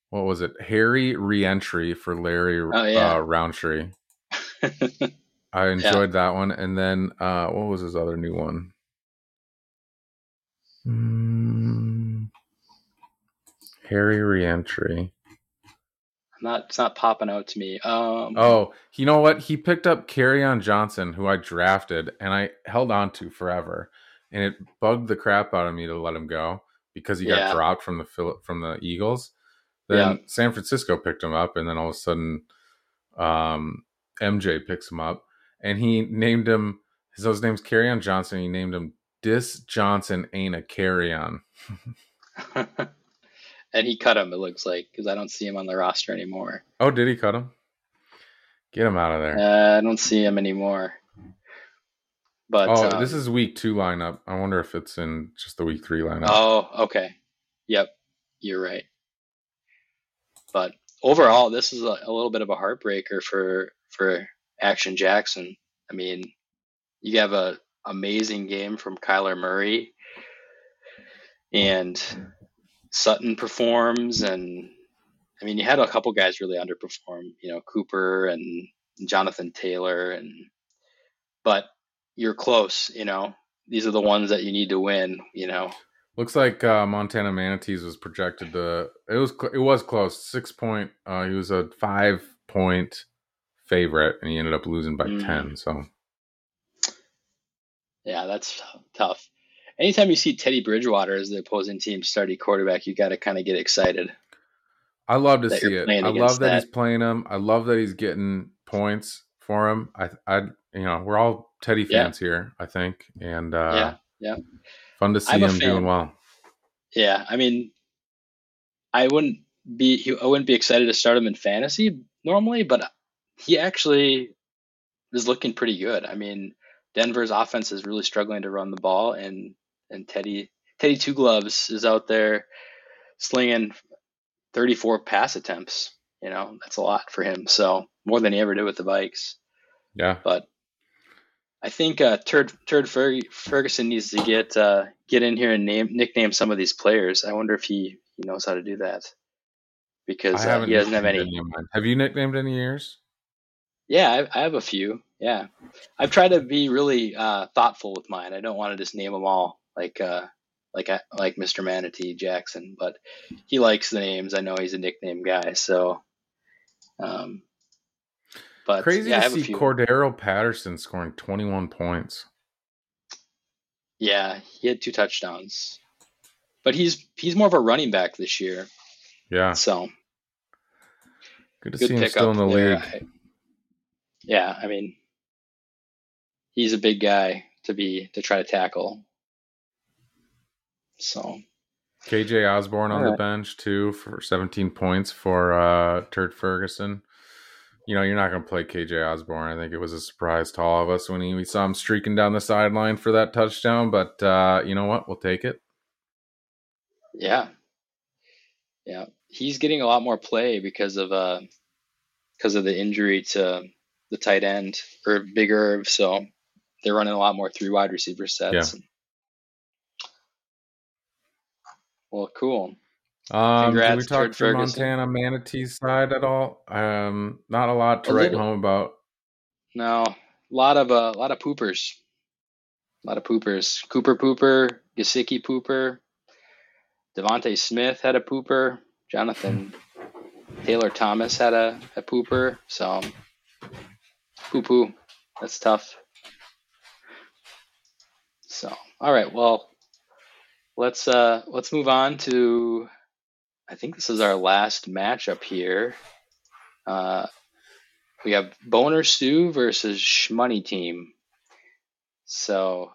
[SPEAKER 1] what was it harry reentry for larry
[SPEAKER 2] Oh, yeah.
[SPEAKER 1] uh, Rountree i enjoyed that one and then uh what was his other new one Mm, harry reentry
[SPEAKER 2] not it's not popping out to me. Um,
[SPEAKER 1] Oh, you know what? He picked up on Johnson, who I drafted and I held on to forever, and it bugged the crap out of me to let him go because he got
[SPEAKER 2] Yeah.
[SPEAKER 1] dropped from the from the Eagles. Then
[SPEAKER 2] Yeah.
[SPEAKER 1] San Francisco picked him up, and then all of a sudden, um, MJ picks him up, and he named him. His his name's on Johnson. He named him Dis Johnson ain't a carry on.
[SPEAKER 2] and he cut him. It looks like because I don't see him on the roster anymore.
[SPEAKER 1] Oh, did he cut him? Get him out of there.
[SPEAKER 2] Uh, I don't see him anymore. But
[SPEAKER 1] oh,
[SPEAKER 2] um,
[SPEAKER 1] this is week two lineup. I wonder if it's in just the week three lineup.
[SPEAKER 2] Oh, okay. Yep, you're right. But overall, this is a, a little bit of a heartbreaker for for Action Jackson. I mean, you have a amazing game from Kyler Murray, and Sutton performs, and I mean, you had a couple guys really underperform. You know, Cooper and Jonathan Taylor, and but you're close. You know, these are the ones that you need to win. You know,
[SPEAKER 1] Looks like uh, Montana Manatees was projected to. It was it was close. Six point. Uh, he was a five point favorite, and he ended up losing by
[SPEAKER 2] Mm.
[SPEAKER 1] ten. So
[SPEAKER 2] Yeah, that's tough. Anytime you see Teddy Bridgewater as the opposing team starting quarterback, you got to kind of get excited.
[SPEAKER 1] I love to see it. I love that,
[SPEAKER 2] that.
[SPEAKER 1] he's playing him. I love that he's getting points for him. I, I, you know, we're all Teddy
[SPEAKER 2] Yeah.
[SPEAKER 1] fans here. I think, and uh,
[SPEAKER 2] yeah, yeah.
[SPEAKER 1] Fun to see
[SPEAKER 2] I'm
[SPEAKER 1] him doing well.
[SPEAKER 2] Yeah, I mean, I wouldn't be I wouldn't be excited to start him in fantasy normally, but he actually is looking pretty good. I mean, Denver's offense is really struggling to run the ball, and and Teddy Teddy Two Gloves is out there slinging 34 pass attempts. You know, that's a lot for him. So more than he ever did with the Vikes.
[SPEAKER 1] Yeah.
[SPEAKER 2] But I think uh, Turd Turd Ferg- Ferguson needs to get uh, get in here and name nickname some of these players. I wonder if he, he knows how to do that because uh, he doesn't have any.
[SPEAKER 1] Have you nicknamed any years?
[SPEAKER 2] Yeah, I, I have a few. Yeah, I've tried to be really uh, thoughtful with mine. I don't want to just name them all like uh, like like Mr. Manatee Jackson, but he likes the names. I know he's a nickname guy, so. Um, but
[SPEAKER 1] Crazy
[SPEAKER 2] yeah, I
[SPEAKER 1] to see. Cordarrelle Patterson scoring 21 points.
[SPEAKER 2] Yeah, he had two touchdowns, but he's he's more of a running back this year.
[SPEAKER 1] Yeah.
[SPEAKER 2] So
[SPEAKER 1] Good to
[SPEAKER 2] good
[SPEAKER 1] see him still in the
[SPEAKER 2] there.
[SPEAKER 1] league.
[SPEAKER 2] I- yeah, I mean, he's a big guy to be to try to tackle. So
[SPEAKER 1] KJ Osborne on the bench too for 17 points for uh, Turd Ferguson. You know, you're not going to play KJ Osborne. I think it was a surprise to all of us when he, we saw him streaking down the sideline for that touchdown. But uh, you know what? We'll take it.
[SPEAKER 2] yeah, yeah, he's getting a lot more play because of uh because of the injury to the tight end or Big Irv. So they're running a lot more three wide receiver sets. Well, cool.
[SPEAKER 1] Um, did we talk to
[SPEAKER 2] Ferguson.
[SPEAKER 1] Montana Manatee's side at all? Um, not a lot to
[SPEAKER 2] A
[SPEAKER 1] write
[SPEAKER 2] little.
[SPEAKER 1] home about.
[SPEAKER 2] No, a lot of uh, a lot of poopers, a lot of poopers. Cooper pooper, Gesicki pooper, DeVonta Smith had a pooper. Jonathan Taylor Thomas had a, a pooper. So poo poo, that's tough. So all right, well, let's uh let's move on to. I think this is our last matchup here. Uh, we have Boner Stew versus Shmoney Team. So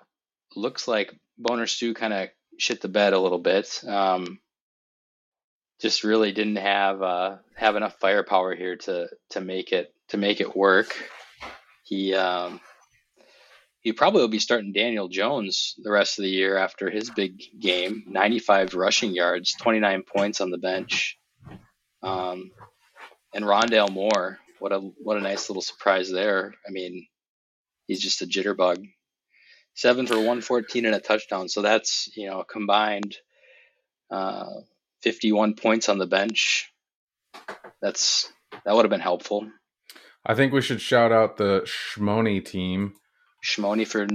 [SPEAKER 2] looks like Boner Stew kind of shit the bed a little bit. Um, just really didn't have uh, have enough firepower here to to make it to make it work. He um, he probably will be starting Daniel Jones the rest of the year after his big game. 95 rushing yards, 29 points on the bench. Um, and Rondale Moore, what a what a nice little surprise there. I mean, he's just a jitterbug. Seven for 114 and a touchdown. So that's you know combined uh, 51 points on the bench. That's that would have been helpful.
[SPEAKER 1] I think we should shout out the Shmoney team.
[SPEAKER 2] Shmoney for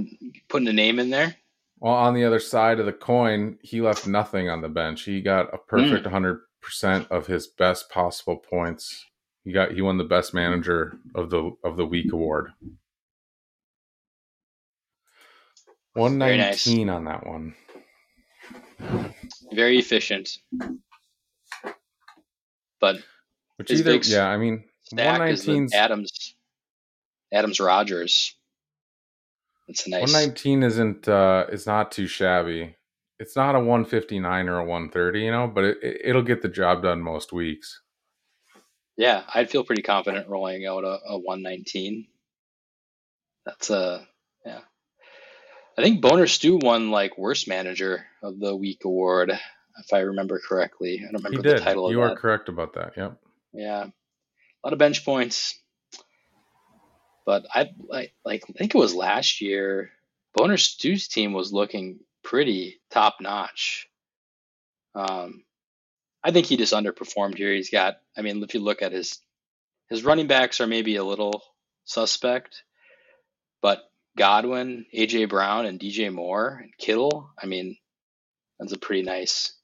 [SPEAKER 2] putting a name in there.
[SPEAKER 1] Well, on the other side of the coin, he left nothing on the bench. He got a perfect hmm. 100% of his best possible points. He got he won the best manager of the of the week award.
[SPEAKER 2] Very nice.
[SPEAKER 1] 119 on that one.
[SPEAKER 2] Very efficient. But
[SPEAKER 1] Which either yeah, I mean
[SPEAKER 2] the
[SPEAKER 1] 119's
[SPEAKER 2] Adams Adams Rodgers. It's a nice.
[SPEAKER 1] 119 isn't uh it's not too shabby. It's not a 159 or a 130, you know, but it, it it'll get the job done most weeks.
[SPEAKER 2] Yeah, I'd feel pretty confident rolling out a, a 119. That's a yeah. I think Boner Stew won like worst manager of the week award, if I remember correctly. I don't remember the title of
[SPEAKER 1] You
[SPEAKER 2] that.
[SPEAKER 1] are correct about that. Yep.
[SPEAKER 2] Yeah, a lot of bench points. But I like like I think it was last year. Boner Stew's team was looking pretty top notch. Um, I think he just underperformed here. He's got. I mean, if you look at his his running backs are maybe a little suspect, but Godwin, AJ Brown, and DJ Moore and Kittle. I mean, that's a pretty nice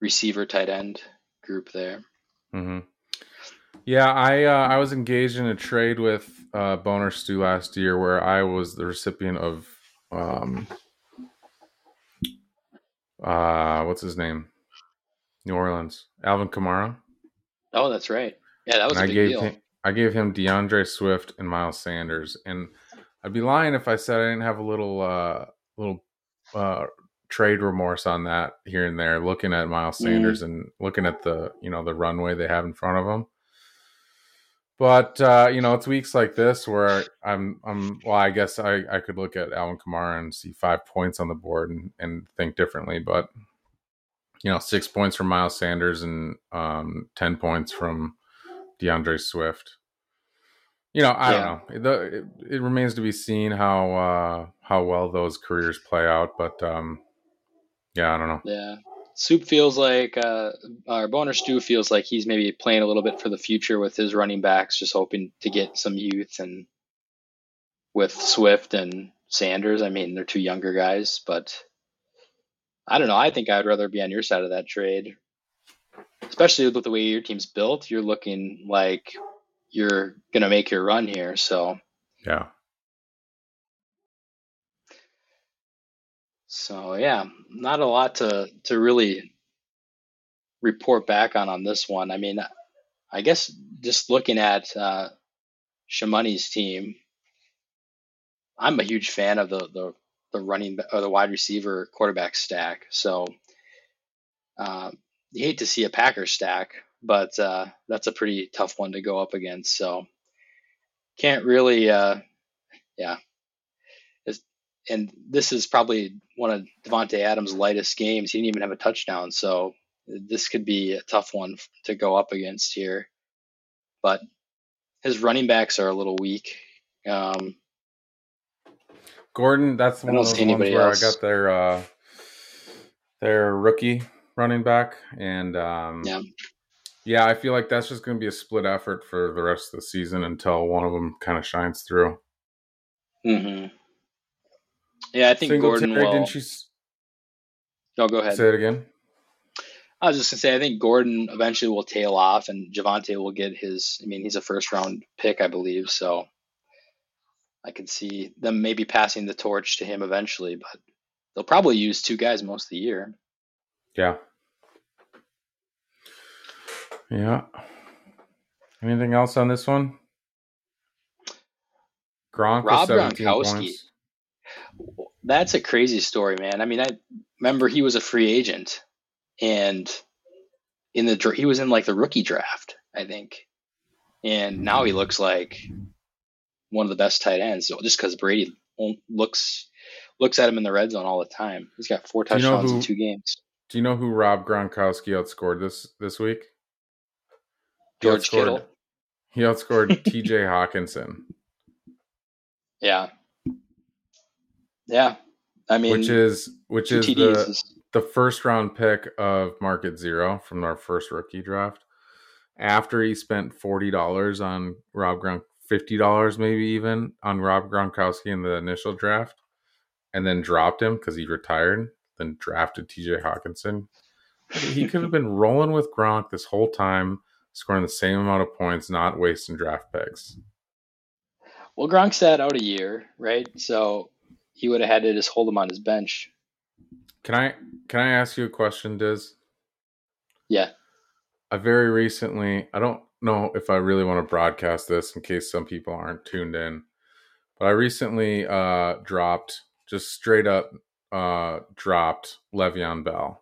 [SPEAKER 2] receiver tight end group there.
[SPEAKER 1] hmm Yeah, I uh, I was engaged in a trade with uh, Boner Stew last year where I was the recipient of um uh what's his name? New Orleans. Alvin Kamara.
[SPEAKER 2] Oh, that's right. Yeah, that was
[SPEAKER 1] and
[SPEAKER 2] a
[SPEAKER 1] I
[SPEAKER 2] big
[SPEAKER 1] gave
[SPEAKER 2] deal.
[SPEAKER 1] him I gave him DeAndre Swift and Miles Sanders. And I'd be lying if I said I didn't have a little uh little uh trade remorse on that here and there, looking at Miles
[SPEAKER 2] Mm.
[SPEAKER 1] Sanders and looking at the you know the runway they have in front of them. But uh, you know, it's weeks like this where I'm I'm well, I guess I, I could look at Alvin Kamara and see five points on the board and, and think differently, but you know, six points from Miles Sanders and um, ten points from DeAndre Swift. You know, I
[SPEAKER 2] Yeah.
[SPEAKER 1] don't know. The, it, it remains to be seen how uh, how well those careers play out, but um, yeah, I don't know.
[SPEAKER 2] Yeah. Soup feels like, uh, or Boner Stew feels like he's maybe playing a little bit for the future with his running backs, just hoping to get some youth. And with Swift and Sanders, I mean, they're two younger guys, but I don't know. I think I'd rather be on your side of that trade, especially with the way your team's built. You're looking like you're going to make your run here. So,
[SPEAKER 1] Yeah.
[SPEAKER 2] So yeah, not a lot to to really report back on on this one. I mean, I guess just looking at uh, Shamani's team, I'm a huge fan of the the the running or the wide receiver quarterback stack. So uh, you hate to see a Packers stack, but uh, that's a pretty tough one to go up against. So can't really, uh, yeah. It's- And this is probably one of Davante Adams' lightest games. He didn't even have a touchdown, so this could be a tough one to go up against here. But his running backs are a little weak. Um,
[SPEAKER 1] Gordon, that's one of those
[SPEAKER 2] see
[SPEAKER 1] ones where
[SPEAKER 2] else.
[SPEAKER 1] I got their uh, their rookie running back, and um,
[SPEAKER 2] Yeah.
[SPEAKER 1] yeah, I feel like that's just going to be a split effort for the rest of the season until one of them kind of shines through.
[SPEAKER 2] hmm Yeah, I think Gordon will.
[SPEAKER 1] didn't you
[SPEAKER 2] No, go ahead.
[SPEAKER 1] say it again?
[SPEAKER 2] I was just gonna say, I think Gordon eventually will tail off, and Javonte will get his. I mean, he's a first round pick, I believe. So I could see them maybe passing the torch to him eventually, but they'll probably use two guys most of the year.
[SPEAKER 1] Yeah. Yeah. Anything else on this one? Gronk
[SPEAKER 2] Rob
[SPEAKER 1] 17
[SPEAKER 2] Gronkowski.
[SPEAKER 1] points.
[SPEAKER 2] That's a crazy story, man. I mean, I remember he was a free agent, and in the he was in like the rookie draft, I think, and now he looks like one of the best tight ends. So just because Brady looks looks at him in the red zone all the time, he's got four
[SPEAKER 1] Do you know
[SPEAKER 2] touchdowns in two games.
[SPEAKER 1] Do you know who Rob Gronkowski outscored this this week? He
[SPEAKER 2] George
[SPEAKER 1] outscored-
[SPEAKER 2] Kittle,
[SPEAKER 1] He outscored T.J. Hockenson,
[SPEAKER 2] yeah, yeah. I mean,
[SPEAKER 1] which is which is
[SPEAKER 2] TDs
[SPEAKER 1] the
[SPEAKER 2] is-
[SPEAKER 1] the first round pick of Market Zero from our first rookie draft. After he spent forty dollars on Rob Gronk, fifty dollars maybe even on Rob Gronkowski in the initial draft, and then dropped him because he retired. Then drafted T.J. Hockenson. He could have been rolling with Gronk this whole time, scoring the same amount of points, not wasting draft picks.
[SPEAKER 2] well, Gronk sat out a year, right? So he would have had to just hold him on his bench.
[SPEAKER 1] Can I can I ask you a question, Diz?
[SPEAKER 2] Yeah.
[SPEAKER 1] I very recently, I don't know if I really want to broadcast this in case some people aren't tuned in, but I recently uh dropped just straight up uh dropped Le'Veon Bell.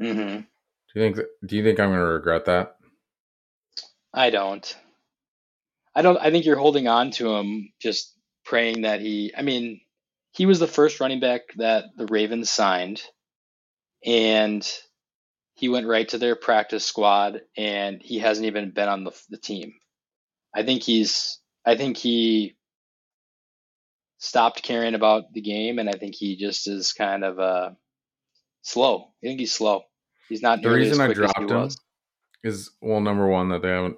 [SPEAKER 2] Mm-hmm.
[SPEAKER 1] Do you think do you think I'm going to regret that?
[SPEAKER 2] I don't. I don't. I think you're holding on to him, just praying that he. I mean, he was the first running back that the Ravens signed, and he went right to their practice squad, and he hasn't even been on the the team. I think he's. I think he stopped caring about the game, and I think he just is kind of uh slow. I think he's slow. He's not
[SPEAKER 1] The reason
[SPEAKER 2] as
[SPEAKER 1] I dropped him
[SPEAKER 2] was.
[SPEAKER 1] is well number 1 that they haven't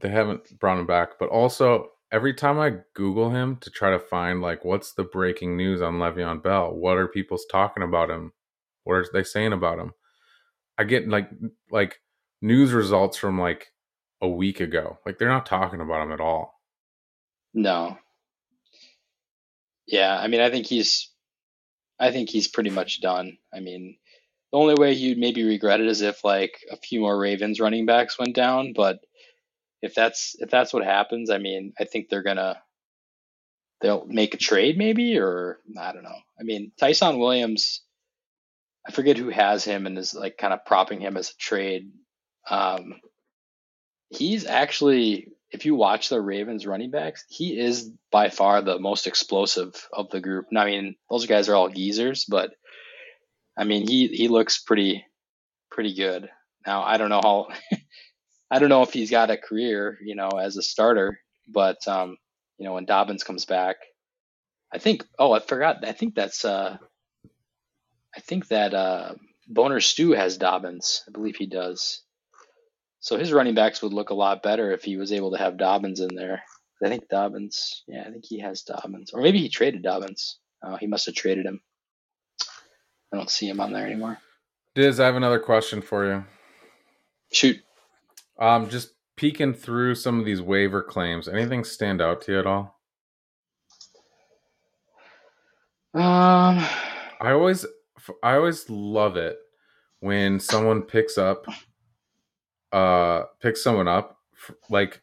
[SPEAKER 1] they haven't brought him back, but also every time I google him to try to find like what's the breaking news on Le'Veon Bell? What are people talking about him? What are they saying about him? I get like like news results from like a week ago. Like they're not talking about him at all.
[SPEAKER 2] No. Yeah, I mean, I think he's, I think he's pretty much done. I mean, the only way he'd maybe regret it is if like a few more Ravens running backs went down. But if that's if that's what happens, I mean, I think they're gonna they'll make a trade maybe, or I don't know. I mean, Ty'Son Williams I forget who has him and is like kind of propping him as a trade. Um, he's actually, if you watch the Ravens running backs, he is by far the most explosive of the group. Now, I mean, those guys are all geezers, but I mean, he he looks pretty pretty good. Now, I don't know how. I don't know if he's got a career, you know, as a starter, but um, you know, when Dobbins comes back, I think. Oh, I forgot. I think that's. Uh, I think that uh, Boner Stew has Dobbins. I believe he does. So his running backs would look a lot better if he was able to have Dobbins in there. I think Dobbins. Yeah, I think he has Dobbins, or maybe he traded Dobbins. Uh, he must have traded him. I don't see him on there anymore.
[SPEAKER 1] Diz, I have another question for you.
[SPEAKER 2] Shoot.
[SPEAKER 1] Um, just peeking through some of these waiver claims. Anything stand out to you at all?
[SPEAKER 2] Um,
[SPEAKER 1] I always, I always love it when someone picks up, uh, picks someone up like,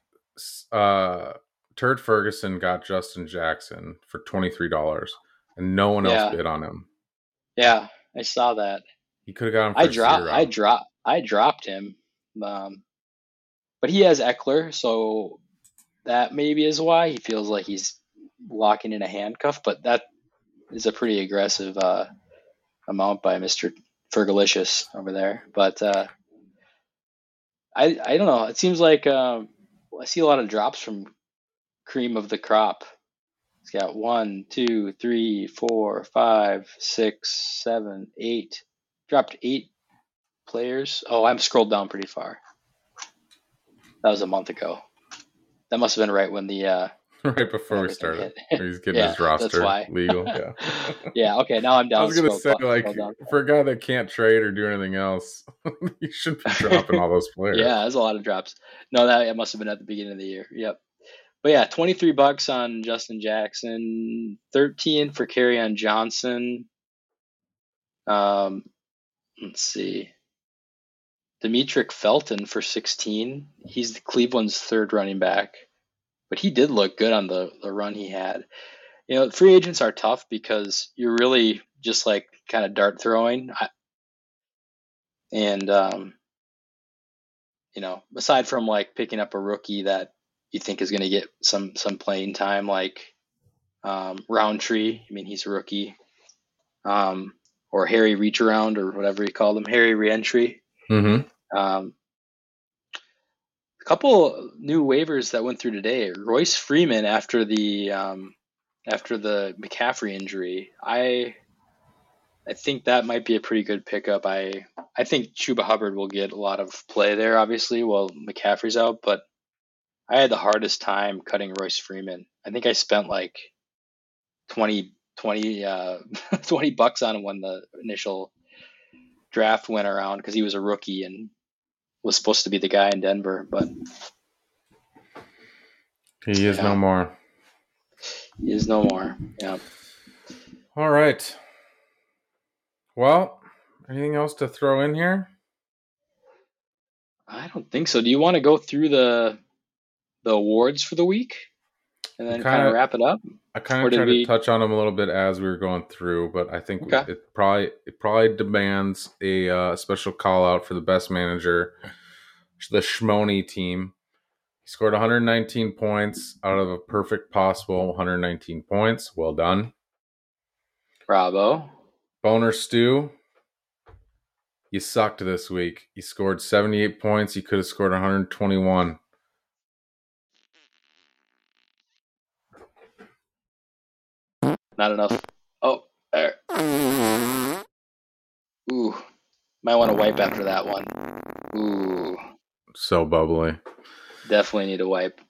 [SPEAKER 1] uh, Turd Ferguson got Justin Jackson for twenty three dollars, and no one else
[SPEAKER 2] Yeah.
[SPEAKER 1] bid on him.
[SPEAKER 2] yeah, I saw that.
[SPEAKER 1] He could have got him. For
[SPEAKER 2] I dropped. I dropped. I dropped him. Um, but he has Ekeler, so that maybe is why he feels like he's locking in a handcuff. But that is a pretty aggressive uh, amount by Mister Fergalicious over there. But uh, I I don't know. It seems like um, I see a lot of drops from cream of the crop. He's got one, two, three, four, five, six, seven, eight. Dropped eight players. Oh, I'm scrolled down pretty far. That was a month ago. That must have been right when the uh,
[SPEAKER 1] right before we started. He's getting
[SPEAKER 2] Yeah,
[SPEAKER 1] his
[SPEAKER 2] that's
[SPEAKER 1] roster legal. Yeah.
[SPEAKER 2] yeah. Okay. Now I'm down.
[SPEAKER 1] I was gonna say,
[SPEAKER 2] down-
[SPEAKER 1] like, for a guy that can't trade or do anything else, you shouldn't be dropping all those players.
[SPEAKER 2] Yeah, there's a lot of drops. No, that it must have been at the beginning of the year. Yep. But yeah, 23 bucks on Justin Jackson, 13 for on Johnson. Um, let's see. Demetric Felton for 16. He's Cleveland's third running back, but he did look good on the, the run he had. You know, free agents are tough because you're really just like kind of dart throwing. I, and, um, you know, aside from like picking up a rookie that you think is going to get some some playing time, like um, Rountree. I mean, he's a rookie, um, or Harry Reach Around or whatever you call him, Harry Reentry.
[SPEAKER 1] Mm-hmm.
[SPEAKER 2] Um, a couple new waivers that went through today. Royce Freeman after the um, after the McCaffrey injury. I I think that might be a pretty good pickup. I I think Chuba Hubbard will get a lot of play there, obviously, while McCaffrey's out. But I had the hardest time cutting Royce Freeman. I think I spent like 20, 20, uh, 20 bucks on him when the initial draft went around because he was a rookie and was supposed to be the guy in Denver, but
[SPEAKER 1] He is
[SPEAKER 2] Yeah.
[SPEAKER 1] no more.
[SPEAKER 2] he is no more. Yeah.
[SPEAKER 1] All right. Well, anything else to throw in here?
[SPEAKER 2] I don't think so. Do you want to go through the the awards for the week and then kind
[SPEAKER 1] Kinda-
[SPEAKER 2] wrap it up?
[SPEAKER 1] I kind of tried
[SPEAKER 2] we-
[SPEAKER 1] to touch on them a little bit as we were going through, but I think
[SPEAKER 2] Okay.
[SPEAKER 1] it probably it probably demands a uh, special call out for the best manager, the Schmoni team. He scored 119 points out of a perfect possible 119 points. Well done,
[SPEAKER 2] Bravo.
[SPEAKER 1] Boner Stew. You sucked this week. You scored 78 points. You could have scored 121.
[SPEAKER 2] Not enough. Oh, there. Ooh. Might want to wipe after that one. Ooh.
[SPEAKER 1] So bubbly.
[SPEAKER 2] Definitely need a wipe.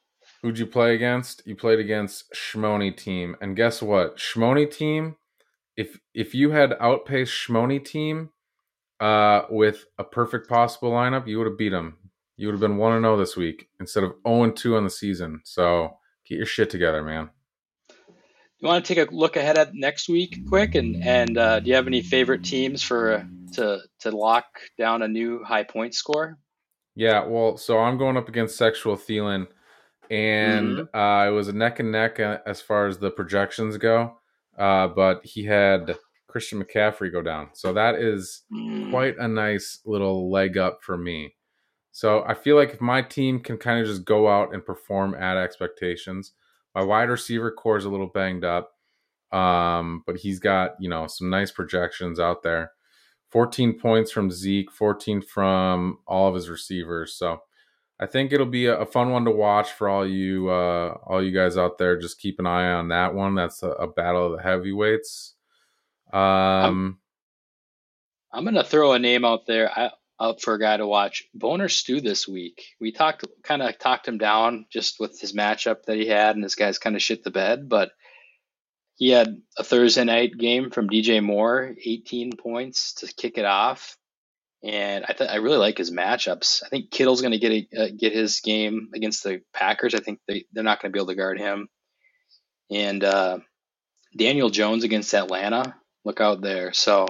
[SPEAKER 1] Who'd you play against? You played against Schmoni team, and guess what? Schmoni team. If if you had outpaced Schmoni team, uh, with a perfect possible lineup, you would have beat them. You would have been one and zero this week instead of zero and two on the season. So get your shit together, man.
[SPEAKER 2] You want to take a look ahead at next week, quick, and and uh, do you have any favorite teams for uh, to to lock down a new high point score?
[SPEAKER 1] Yeah, well, so I'm going up against Sexual Thielen, and uh, it was a neck and neck uh, as far as the projections go. Uh, but he had Christian McCaffrey go down. So that is
[SPEAKER 2] Mm.
[SPEAKER 1] quite a nice little leg up for me. So I feel like if my team can kind of just go out and perform at expectations, my wide receiver core is a little banged up, um, but he's got you know some nice projections out there. 14 points from Zeke, 14 from all of his receivers. So I think it'll be a, a fun one to watch for all you uh, all you guys out there. Just keep an eye on that one. That's a, a battle of the heavyweights. Um,
[SPEAKER 2] I'm gonna throw a name out there I, out for a guy to watch. Boner Stew this week. We talked kind of talked him down just with his matchup that he had, and this guy's kind of shit the bed. But he had a Thursday night game from DJ Moore, 18 points to kick it off, and I th- I really like his matchups. I think Kittle's gonna get a, uh, get his game against the Packers. I think they they're not gonna be able to guard him, and uh, Daniel Jones against Atlanta. Look out there. So.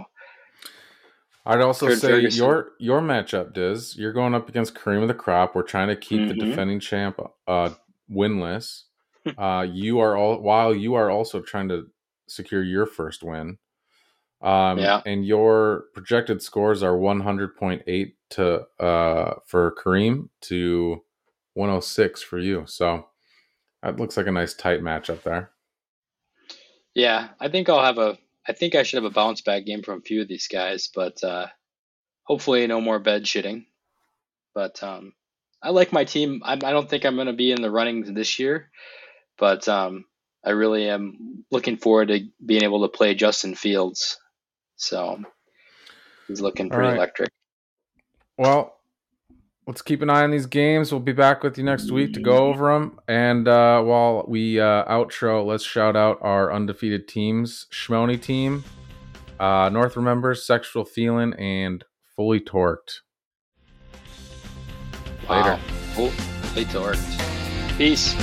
[SPEAKER 1] I'd also
[SPEAKER 2] Kurt
[SPEAKER 1] say
[SPEAKER 2] Ferguson.
[SPEAKER 1] your your matchup Diz. You're going up against Kareem of the Crop. We're trying to keep the
[SPEAKER 2] Mhm.
[SPEAKER 1] defending champ uh, winless. uh, you are all while you are also trying to secure your first win. Um,
[SPEAKER 2] Yeah.
[SPEAKER 1] and your projected scores are 100.8 to uh, for Kareem to 106 for you. So that looks like a nice tight matchup there.
[SPEAKER 2] Yeah, I think I'll have a. I think I should have a bounce back game from a few of these guys, but uh, hopefully no more bed shitting. But um, I like my team. I, I don't think I'm going to be in the running this year, but um, I really am looking forward to being able to play Justin Fields. So he's looking pretty
[SPEAKER 1] right.
[SPEAKER 2] electric.
[SPEAKER 1] Well, let's keep an eye on these games. We'll be back with you next week to go over them. And uh, while we uh, outro, let's shout out our undefeated teams: Schmony team, uh, North Remembers, Sexual Thielen, and Fully Torqued. Later.
[SPEAKER 2] Wow. Fully torqued. Peace.